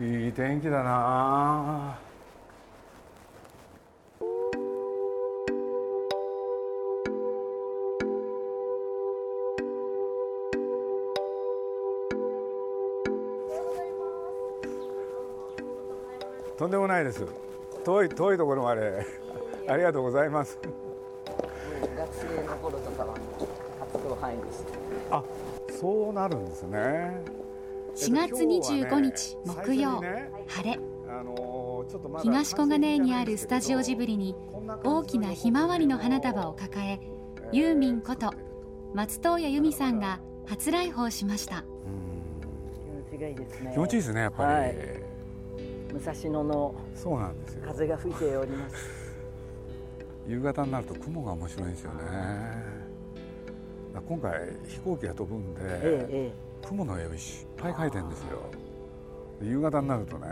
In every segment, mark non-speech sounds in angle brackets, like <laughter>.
いい天気だな。とんでもないです。遠い遠いところまで。ありがとうございます。学生の頃とかは活動範囲ですあそうなるんですね4月25日木曜、晴れ。東小金井にあるスタジオジブリに大きなひまわりの花束を抱えユーミンこと松任谷由実さんが初来訪しました。気持ちがいいですね。気持ちいいですねやっぱり、はい、武蔵野のそうなんですよ。風が吹いております。<laughs> 夕方になると雲が面白いんですよね。今回飛行機が飛ぶんで、ええ、雲の絵をいっぱい描いてるんですよ。夕方になるとね、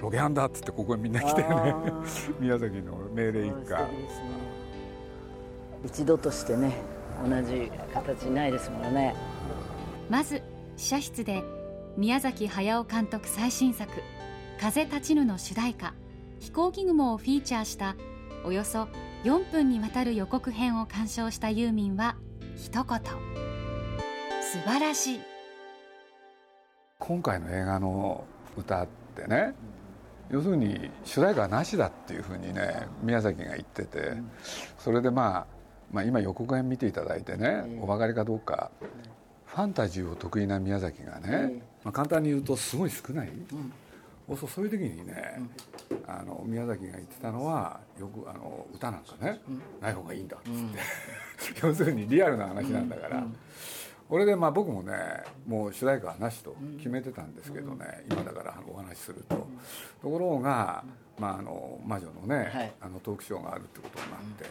ロケハンだっつってここにみんな来てね <laughs> 宮崎の命令一家、ね、一度としてね同じ形ないですもんね。まず試写室で宮崎駿監督最新作「風立ちぬ」の主題歌「飛行機雲」をフィーチャーしたおよそ4分にわたる予告編を鑑賞したユーミンは一言。素晴らしい今回の映画の歌ってね要するに主題歌はなしだっていうふうにね宮崎が言っててそれでまあまあ、今予告編見ていただいてねお分かりかどうかファンタジーを得意な宮崎がね、まあ、簡単に言うとすごい少ない、うん、そういう時にね、あの宮崎が言ってたのはよくあの歌なんかね、ない方がいいんだっつって、<laughs> 要するにリアルな話なんだから。これでまあ僕もねもう主題歌はなしと決めてたんですけどね、今だからお話しすると、ところが、まあ、あの魔女のね、あのトークショーがあるってことになって。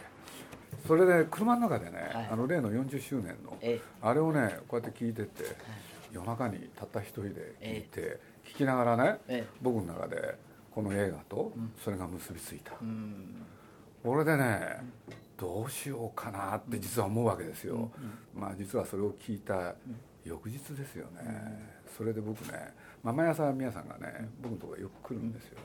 それで車の中でね、はい、あの例の40周年のあれをねこうやって聞いてて、夜中にたった一人で聞いて、聞きながらね、僕の中でこの映画とそれが結びついた、うん、これでねどうしようかなって実は思うわけですよ、まあ実はそれを聞いた翌日ですよね、それで僕ね、まあ、毎朝宮さんがね僕のところよく来るんですよ、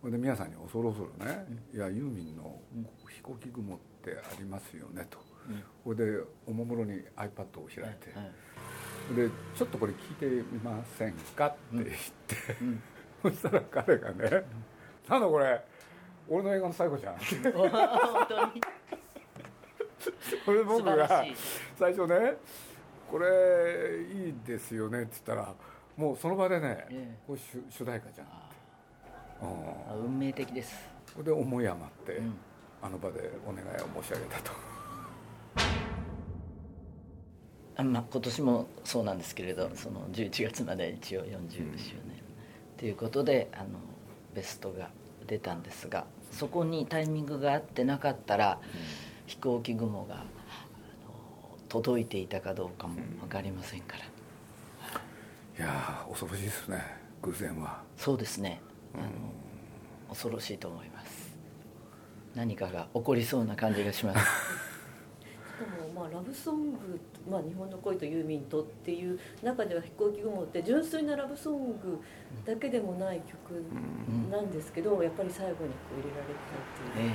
それで宮さんに恐る恐るね「いやユーミンの飛行機雲ってありますよね」と、これでおもむろに iPad を開いて、で「ちょっとこれ聞いてみませんか?」って言って、そしたら彼がね「なんだこれ俺の映画の最後じゃん」<laughs> 本当に？それ僕が最初ね「これいいですよね」って言ったらもうその場でね、これ主題歌じゃん運命的です。で思い余って、うん、あの場でお願いを申し上げたと。あまあ今年もそうなんですけれどその11月まで一応40周年、ということであのベストが出たんですがそこにタイミングが合ってなかったら、うん、飛行機雲が届いていたかどうかも分かりませんから、うん、いや恐ろしいですね偶然は。そうですね。あの恐ろしいと思います。何かが起こりそうな感じがします <laughs> もまあラブソング、まあ、日本の恋とユーミンとっていう中では「飛行機雲」って純粋なラブソングだけでもない曲なんですけど、やっぱり最後にこう入れられたっていう、えー、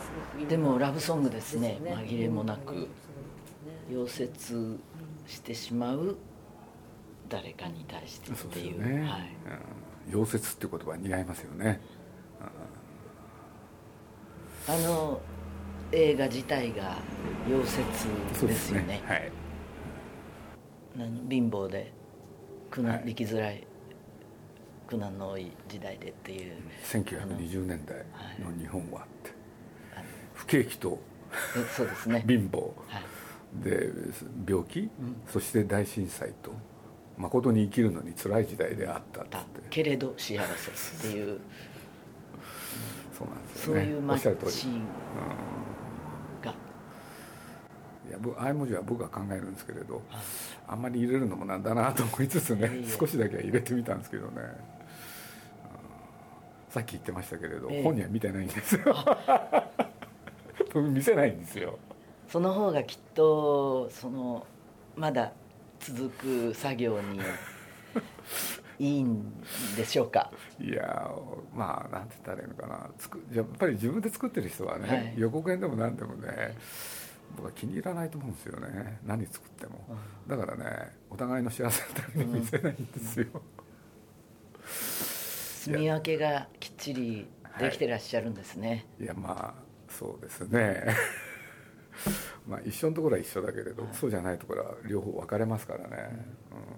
すごくでもラブソングですね、ね、紛れもなく、溶接してしまう誰かに対してっていう。ね、はい。溶接って言葉似合いますよね。あの映画自体が溶接ですよね、ね、はい。貧乏で苦難、はい、生きづらい苦難の多い時代でっていう。1920年代の日本はって、不景気と <laughs> そうですね。貧乏、はい、で病気、うん、そして大震災と。誠に生きるのに辛い時代であったって。けれど幸せっていう。<laughs> そうなんですよね。そういうマッチが、いやああいう文字は僕は考えるんですけれどあんまり入れるのもなんだなと思いつつね少しだけは入れてみたんですけどね、さっき言ってましたけれど、本には見てないんですよ。見せないんですよ。その方がきっとそのまだ続く作業にいいんでしょうか。いやまあなんて言ったらいいのかな。つくやっぱり自分で作ってる人はね、はい。予告編でも何でもね僕は気に入らないと思うんですよね。何作っても。だからねお互いの幸せのために見せないんですよ、住み分けがきっちりできてらっしゃるんですね、いやまあそうですね。<laughs> まあ一緒のところは一緒だけれど、そうじゃないところは両方分かれますからね、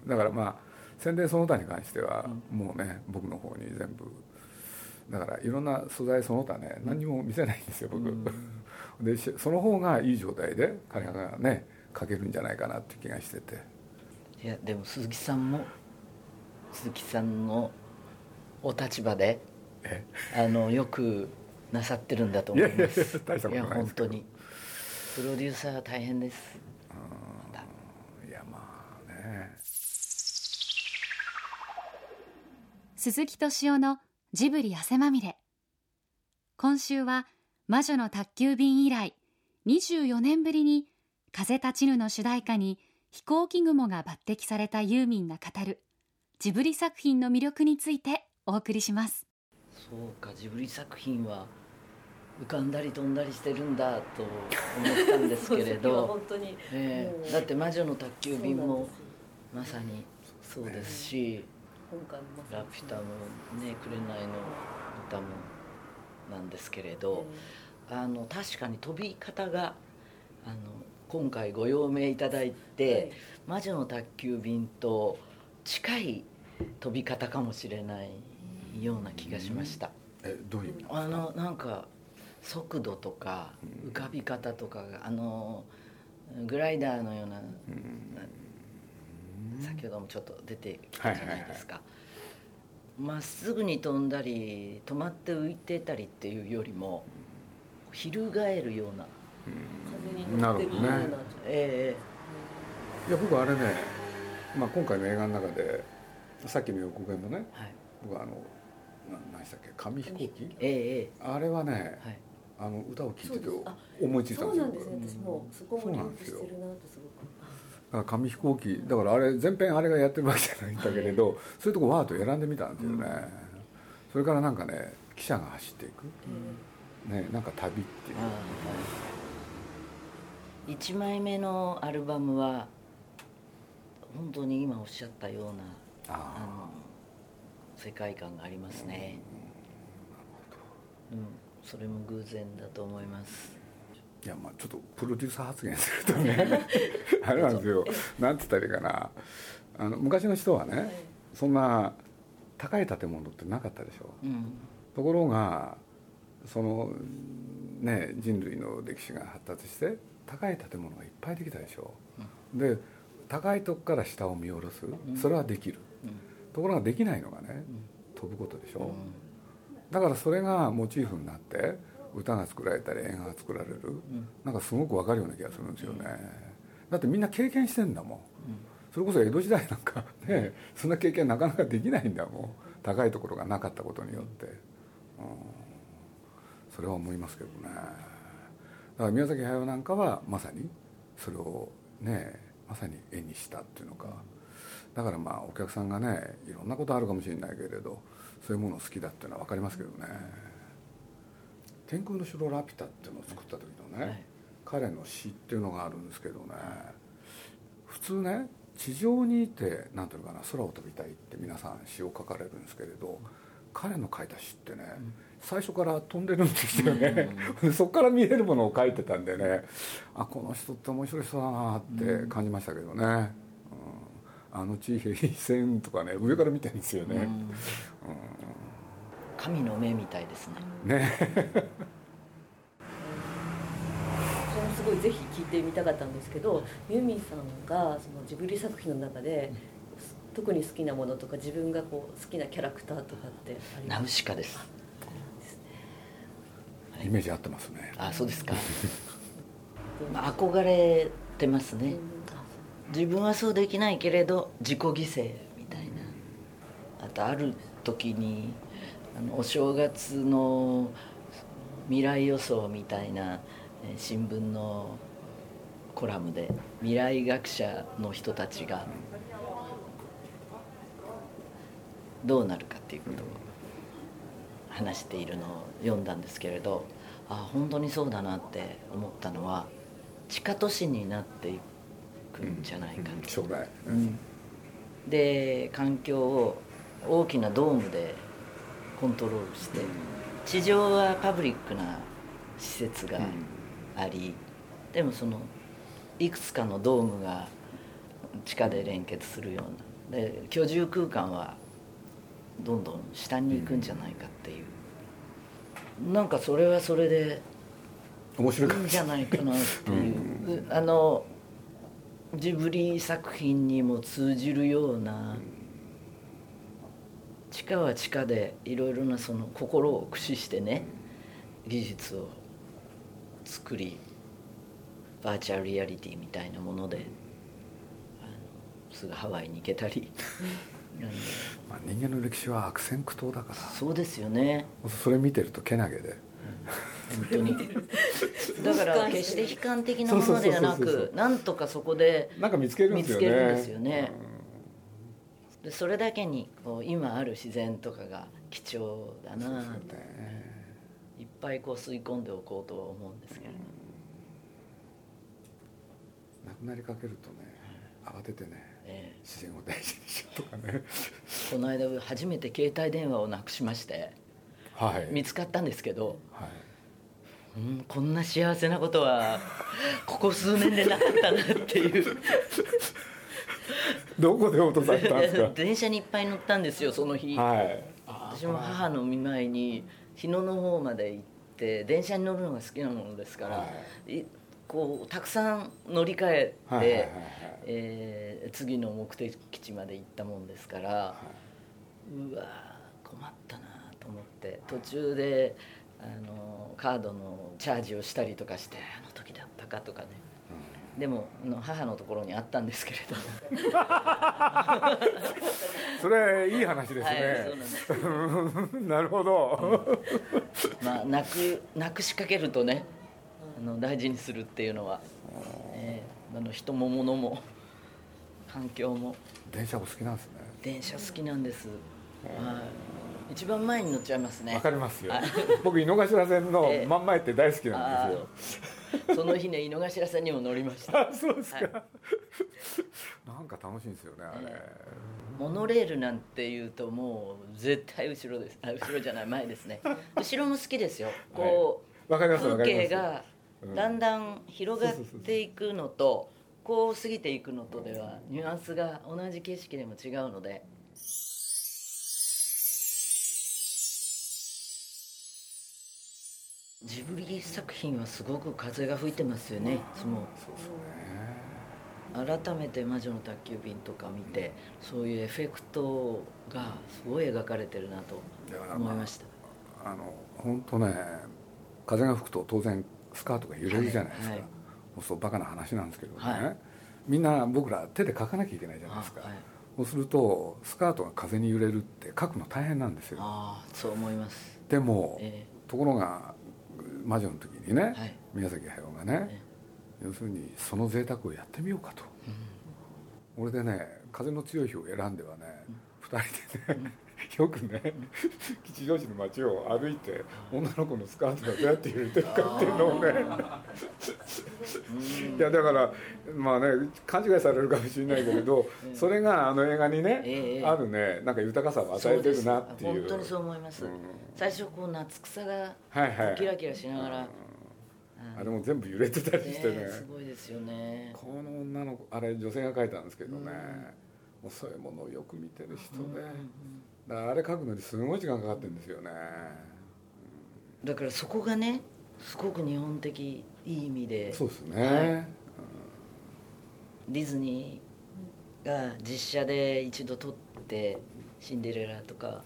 うん。だからまあ宣伝その他に関してはもうね僕の方に全部。だからいろんな素材その他ね何にも見せないんですよ僕、でしその方がいい状態で彼がね書けるんじゃないかなって気がしてて。いやでも鈴木さんも鈴木さんのお立場でえ？あのよくなさってるんだと思います。いやいやいや大したことないですけど。本当に。プロデューサーは大変です。またいやまあね。鈴木敏夫のジブリ汗まみれ。今週は「魔女の宅急便」以来24年ぶりに「風立ちぬ」の主題歌に飛行機雲が抜擢されたユーミンが語るジブリ作品の魅力についてお送りします。そうかジブリ作品は浮かんだり飛んだりしてるんだと思ったんですけれど <laughs> 本当に。ええだって「魔女の宅急便」もそうなんですよ。まさにそうですし今回もま「さにラピュタ」もね「紅の歌」もなんですけれど、あの確かに飛び方があの今回ご用命いただいて、はい。魔女の宅急便と近い飛び方かもしれないような気がしました、えどういうあのなんか速度とか浮かび方とかがあのグライダーのような、先ほどもちょっと出てきたじゃないですかまっすぐに飛んだり止まって浮いてたりっていうよりも翻るような。風に乗ってるような。なるほどね。えいや僕あれね、まあ、今回の映画の中でさっきの予告編もねえはい。僕はあのな何でしたっけ紙飛行機？えええあれはねえはい。あの歌を聴いてて思いついたそんですよ。うなんですね。私もそこもリンクしてるなとすごく紙飛行機だからあれ全編あれがやってるわけじゃないんだけれどそういうとこわーっと選んでみたんですよね、それからなんかね汽車が走っていく、ね、なんか旅っていう。ああ1枚目のアルバムは本当に今おっしゃったようなああの世界観がありますね。うん。それも偶然だと思いますいやまあちょっとプロデューサー発言するとね <laughs> あれなんですよ。なんて言ったらいいかな。あの昔の人はね、はい。そんな高い建物ってなかったでしょ。うん。ところがそのね人類の歴史が発達して高い建物がいっぱいできたでしょ、で高いとこから下を見下ろす。それはできる、ところができないのがね、飛ぶことでしょ、だからそれがモチーフになって歌が作られたり映画が作られる、なんかすごくわかるような気がするんですよね、だってみんな経験してんだもん、それこそ江戸時代なんかねそんな経験なかなかできないんだもん。高いところがなかったことによって、うん、それは思いますけどね。だから宮崎駿なんかはまさにそれをねまさに絵にしたっていうのか。だからまあお客さんがねいろんなことあるかもしれないけれどそういうものを好きだっていうのは分かりますけどね「天空の城ラピュタ」っていうのを作った時のね、はい。彼の詩っていうのがあるんですけどね普通ね地上にいて何ていうのかな空を飛びたいって皆さん詩を書かれるんですけれど彼の書いた詩ってね、最初から飛んでるんですよね、<laughs> そこから見えるものを書いてたんでねあこの人って面白い人だなって感じましたけどね、うん。あの地平線とかね上から見てるんですよね、神の目みたいですね。ね。それもすごいぜひ聞いてみたかったんですけどユーミンさんがそのジブリ作品の中で特に好きなものとか自分がこう好きなキャラクターとかってナウシカです。イメージ合ってますね。あそうですか。ま <laughs> あ憧れてますね。自分はそうできないけれど自己犠牲みたいなあとある時にあのお正月の未来予想みたいなえー新聞のコラムで未来学者の人たちがどうなるかっていうことを話しているのを読んだんですけれどあ本当にそうだなって思ったのは地下都市になっていくんじゃないかうん将来、で環境を大きなドームでコントロールして地上はパブリックな施設があり、でもそのいくつかのドームが地下で連結するような。で居住空間はどんどん下に行くんじゃないかっていう、なんかそれはそれで面白いんじゃないないかなっていう、あのジブリ作品にも通じるような、地下は地下でいろいろなその心を駆使してね技術を作りバーチャルリアリティみたいなものであのすぐハワイに行けたり。まあ、人間の歴史は悪戦苦闘だから。そうですよね。それ見てるとけなげで。<laughs> 本当に。だから決して悲観的なものではなくなんとかそこでなんか見つけるんですよねでそれだけにこう今ある自然とかが貴重だなうんといっぱいこう吸い込んでおこうとは思うんですけれど。亡くなりかけるとね慌ててねえ自然を大事にしようとかね。えこの間初めて携帯電話をなくしましてはい。見つかったんですけど、はい。うん、こんな幸せなことはここ数年でなかったなっていう <laughs> どこで落とされたんですか？<laughs> 電車にいっぱい乗ったんですよその日、はい。私も母の見舞いに日野の方まで行って電車に乗るのが好きなものですから、い。こうたくさん乗り換えて、はいはいはいはい。えー次の目的地まで行ったもんですから、うわー困ったなと思って途中であのカードのチャージをしたりとかしてあの時だったかとかね、でもあの母のところにあったんですけれども、<laughs> それいい話ですはい <laughs> なるほど。まあなくなくしかけるとねあの大事にするっていうのは、えーあの人も物も環境も。電車お好きなんですね。電車好きなんです、はい、一番前に乗っちゃいますね。わかりますよ。はい。僕井の頭線の <laughs> ええ。真ん前って大好きなんですよ。あー <laughs> その日ね井の頭線にも乗りました。あそうですか、はい。なんか楽しいんですよねあれ、モノレールなんていうともう絶対後ろです。あ後ろじゃない前ですね。<laughs> 後ろも好きですよ。こう、わかりますわか風景がだんだん広がっていくのとこう過ぎていくのとではニュアンスが同じ景色でも違うのでジブリ作品はすごく風が吹いてますよね。そのそうですね改めて「魔女の宅急便」とか見てそういうエフェクトがすごい描かれてるなと思いました、あの本当ね風が吹くと当然スカートが揺れるじゃないですか、はいはい。もうそうバカな話なんですけどね、はい。みんな僕ら手で描かなきゃいけないじゃないですか、あはい。そうするとスカートが風に揺れるって描くの大変なんですよ。ああそう思います。でも、え。ところが魔女の時にね、はい。宮崎駿がね、要するにその贅沢をやってみようかと、俺でね風の強い日を選んではね、二人でね、<laughs> よくね吉祥寺の街を歩いて女の子のスカートがどうやって揺れてるかっていうのをね。いやだからまあね勘違いされるかもしれないけれど、それがあの映画にね、ええあるねなんか豊かさを与えてるなっていう本当にそう思います、うん。最初こう夏草がはいはい。キラキラしながら、うん。あれも全部揺れてたりしてね。ねすごいですよね。この女の子あれ女性が描いたんですけどね、もうそういうものをよく見てる人で、だからあれ描くのにすごい時間かかってるんですよね。だからそこがねすごく日本的いい意味でそうですね、はい。ディズニーが実写で一度撮って「シンデレラ」とか、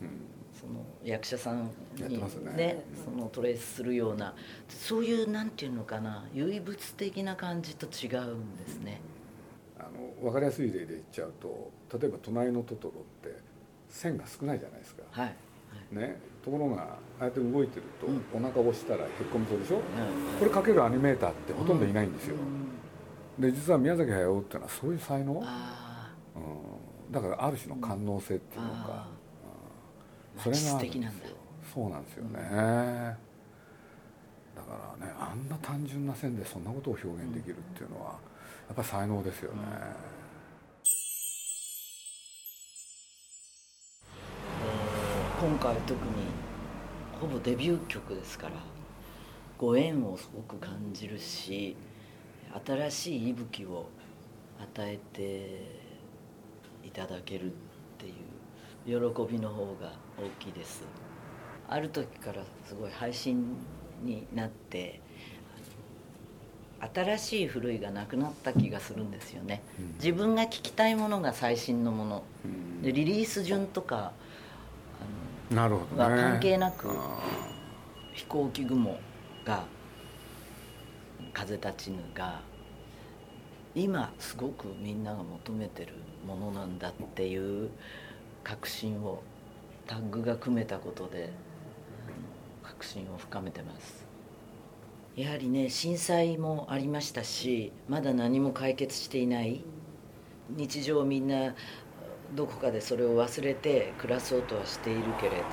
その役者さんにやってますね。そのトレースするようなそういうなんていうのかな唯物的な感じと違うんですね。あの分かりやすい例で言っちゃうと例えば「隣のトトロ」って線が少ないじゃないですか、はい、ね、ところがああやって動いてると、お腹を押したらへっこみそうでしょ、はいこれ描けるアニメーターってほとんどいないんですよ、うん。で実は宮崎駿っていうのはそういう才能、あうん、だからある種の官能性っていうのか。あ、それが素敵なんだ。そうなんですよね、だからねあんな単純な線でそんなことを表現できるっていうのはやっぱり才能ですよね、今回特にほぼデビュー曲ですからご縁をすごく感じるし新しい息吹を与えていただけるっていう喜びの方が大きいです。ある時からすごい配信になって新しい古いがなくなった気がするんですよね、自分が聴きたいものが最新のもの、でリリース順とかなるほど、ね、は関係なく飛行機雲が風立ちぬが今すごくみんなが求めてるものなんだっていう確信をタッグが組めたことで確信を深めてます。やはりね震災もありましたしまだ何も解決していない。日常みんなどこかでそれを忘れて暮らそうとはしているけれどあの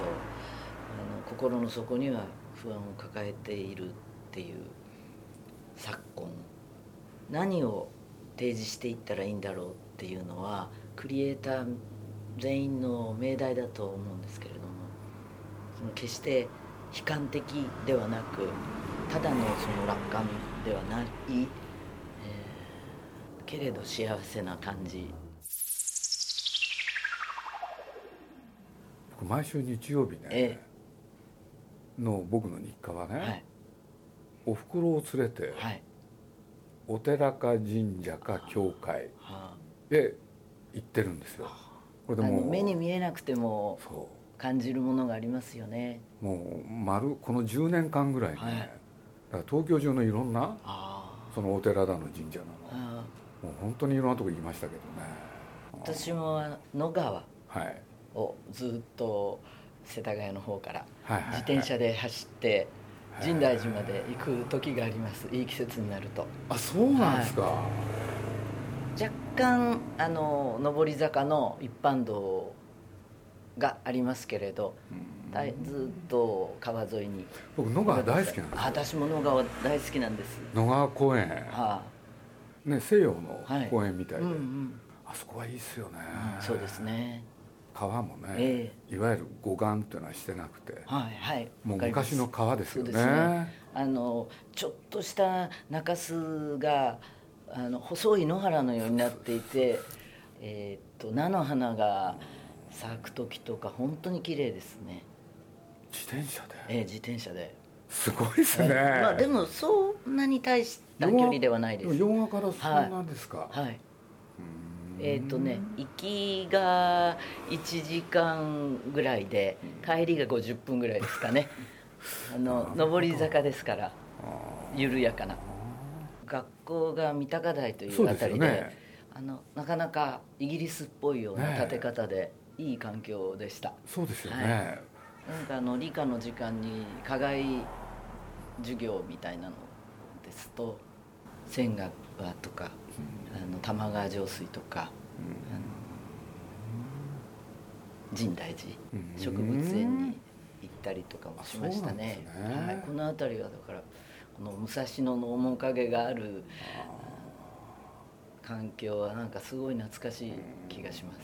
心の底には不安を抱えているっていう昨今。何を提示していったらいいんだろうっていうのはクリエイター全員の命題だと思うんですけれども。その決して悲観的ではなくただのその楽観ではない、えー、けれど幸せな感じ。毎週日曜日ね、えの僕の日課はね、はい。おふくろを連れて、はい。お寺か神社か教会はで行ってるんですよ。これあ、でも目に見えなくてもそ感じるものがありますよね。うもう丸この10年間ぐらいね、はい。だから東京中のいろんなあそのお寺だの神社なの。もう本当にいろんなとこ行きましたけどね。私も野川。はいをずっと世田谷の方からはいはいはい。自転車で走ってはい深大寺まで行く時があります。いい季節になると。あそうなんですか、若干あの上り坂の一般道がありますけれどずっと川沿いに。僕野川大好きなんです私も野川大好きなんです。野川公園。はね西洋のはい。公園みたいで、あうんうん。あそこはいいっすよね、そうですね川もね、えいわゆる護岸っていうのはしてなくてはいはい。もう昔の川ですよね。あのちょっとした中州があの細い野原のようになっていて、<laughs> えーっと菜の花が咲く時とか本当に綺麗ですね、自転車で？えー自転車で、すごいですね、まあでもそんなに大した距離ではないです。洋画からそんなんですか、はい。うんえーっとね行きが1時間ぐらいで帰りが50分ぐらいですかね。<laughs> あの上り坂ですから緩やかな。学校が三鷹台といそうあたりでよね。あのなかなかイギリスっぽいような建て方で、いい環境でした。そうですよね、はい。なんかあの理科の時間に課外授業みたいなのですと千賀とか、あの玉川上水とか、あの深大寺うん。植物園に行ったりとかもしましたね。ね。はい、この辺りはだからこの武蔵野の面影がある環境はなんかすごい懐かしい気がします。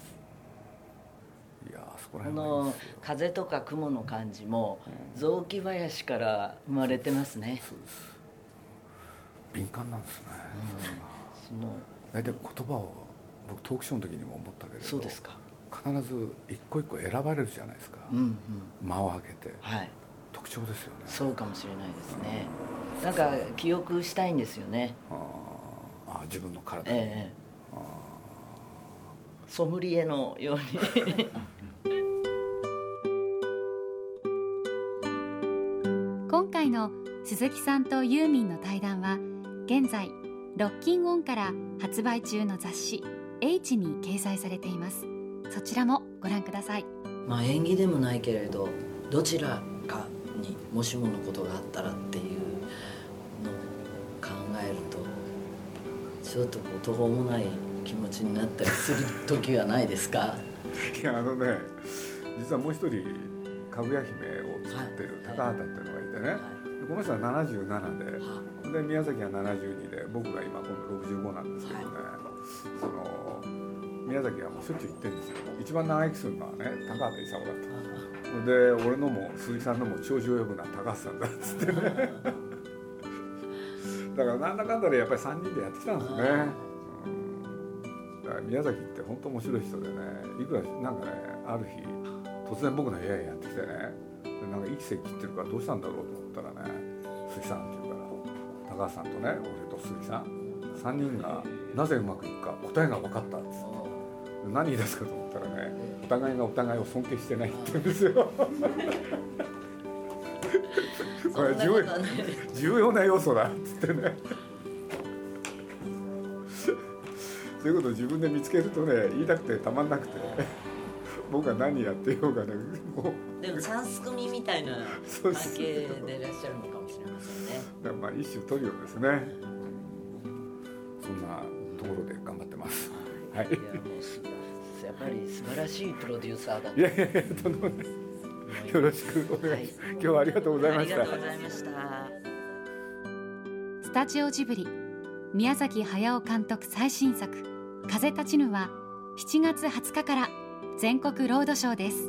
いやーそこらこ辺の風とか雲の感じも雑木林から生まれてますね。す。敏感なんですね、その大体言葉を僕トークショーの時にも思ったけれどそうですか。必ず一個一個選ばれるじゃないですか、うんうん。間を空けて。はい。特徴ですよね。そうかもしれないですね。なんか記憶したいんですよね。あー。あー自分の体。に、ええ。ソムリエのように。今回の鈴木さんとユーミンの対談は現在ロッキンオンから発売中の雑誌 H に掲載されています。そちらもご覧ください。まあ演技でもないけれどどちらかにもしものことがあったらっていうのを考えるとちょっとこう途方もない気持ちになったりする時はないですか？いやあのね実はもう一人かぐや姫を作ってる高畑っていうのがいてね、この人は77で。で宮崎は72で。僕が今今度65なんですけどね、その宮崎はもうしょっちゅう行ってるんですよ。一番長生きするのはね高畑勲だとで俺のも鈴木さんのも調子を呼ぶのは高橋さんだっつってね。<laughs> だからなんだかんだでやっぱり3人でやってきたんですね、うん、だから宮崎って本当面白い人でねいくらなんかねある日突然僕の部屋にやってきてね。なんか息せ切ってるからどうしたんだろうと思ったらね鈴木さんって言うから高橋さんとね俺と鈴木さん3人がなぜうまくいくか答えが分かったっつって何言い出すかと思ったらねお互いがお互いを尊敬してないって言うんですよ。<laughs> これ重要重要な要素だっつってね。そういうことを自分で見つけるとね言いたくてたまんなくて僕が何やってようがねもうでもチャンス組みたいな関係でいらっしゃるのかもしれませんね。だまあ一種トリオですね。そんなところで頑張ってます。はい。いやもうやっぱり素晴らしいプロデューサーだいやいやいやとんでもない。よろしくお願いします、はい、今日はありがとうございました。ありがとうございました。スタジオジブリ宮崎駿監督最新作風立ちぬは7月20日から全国ロードショーです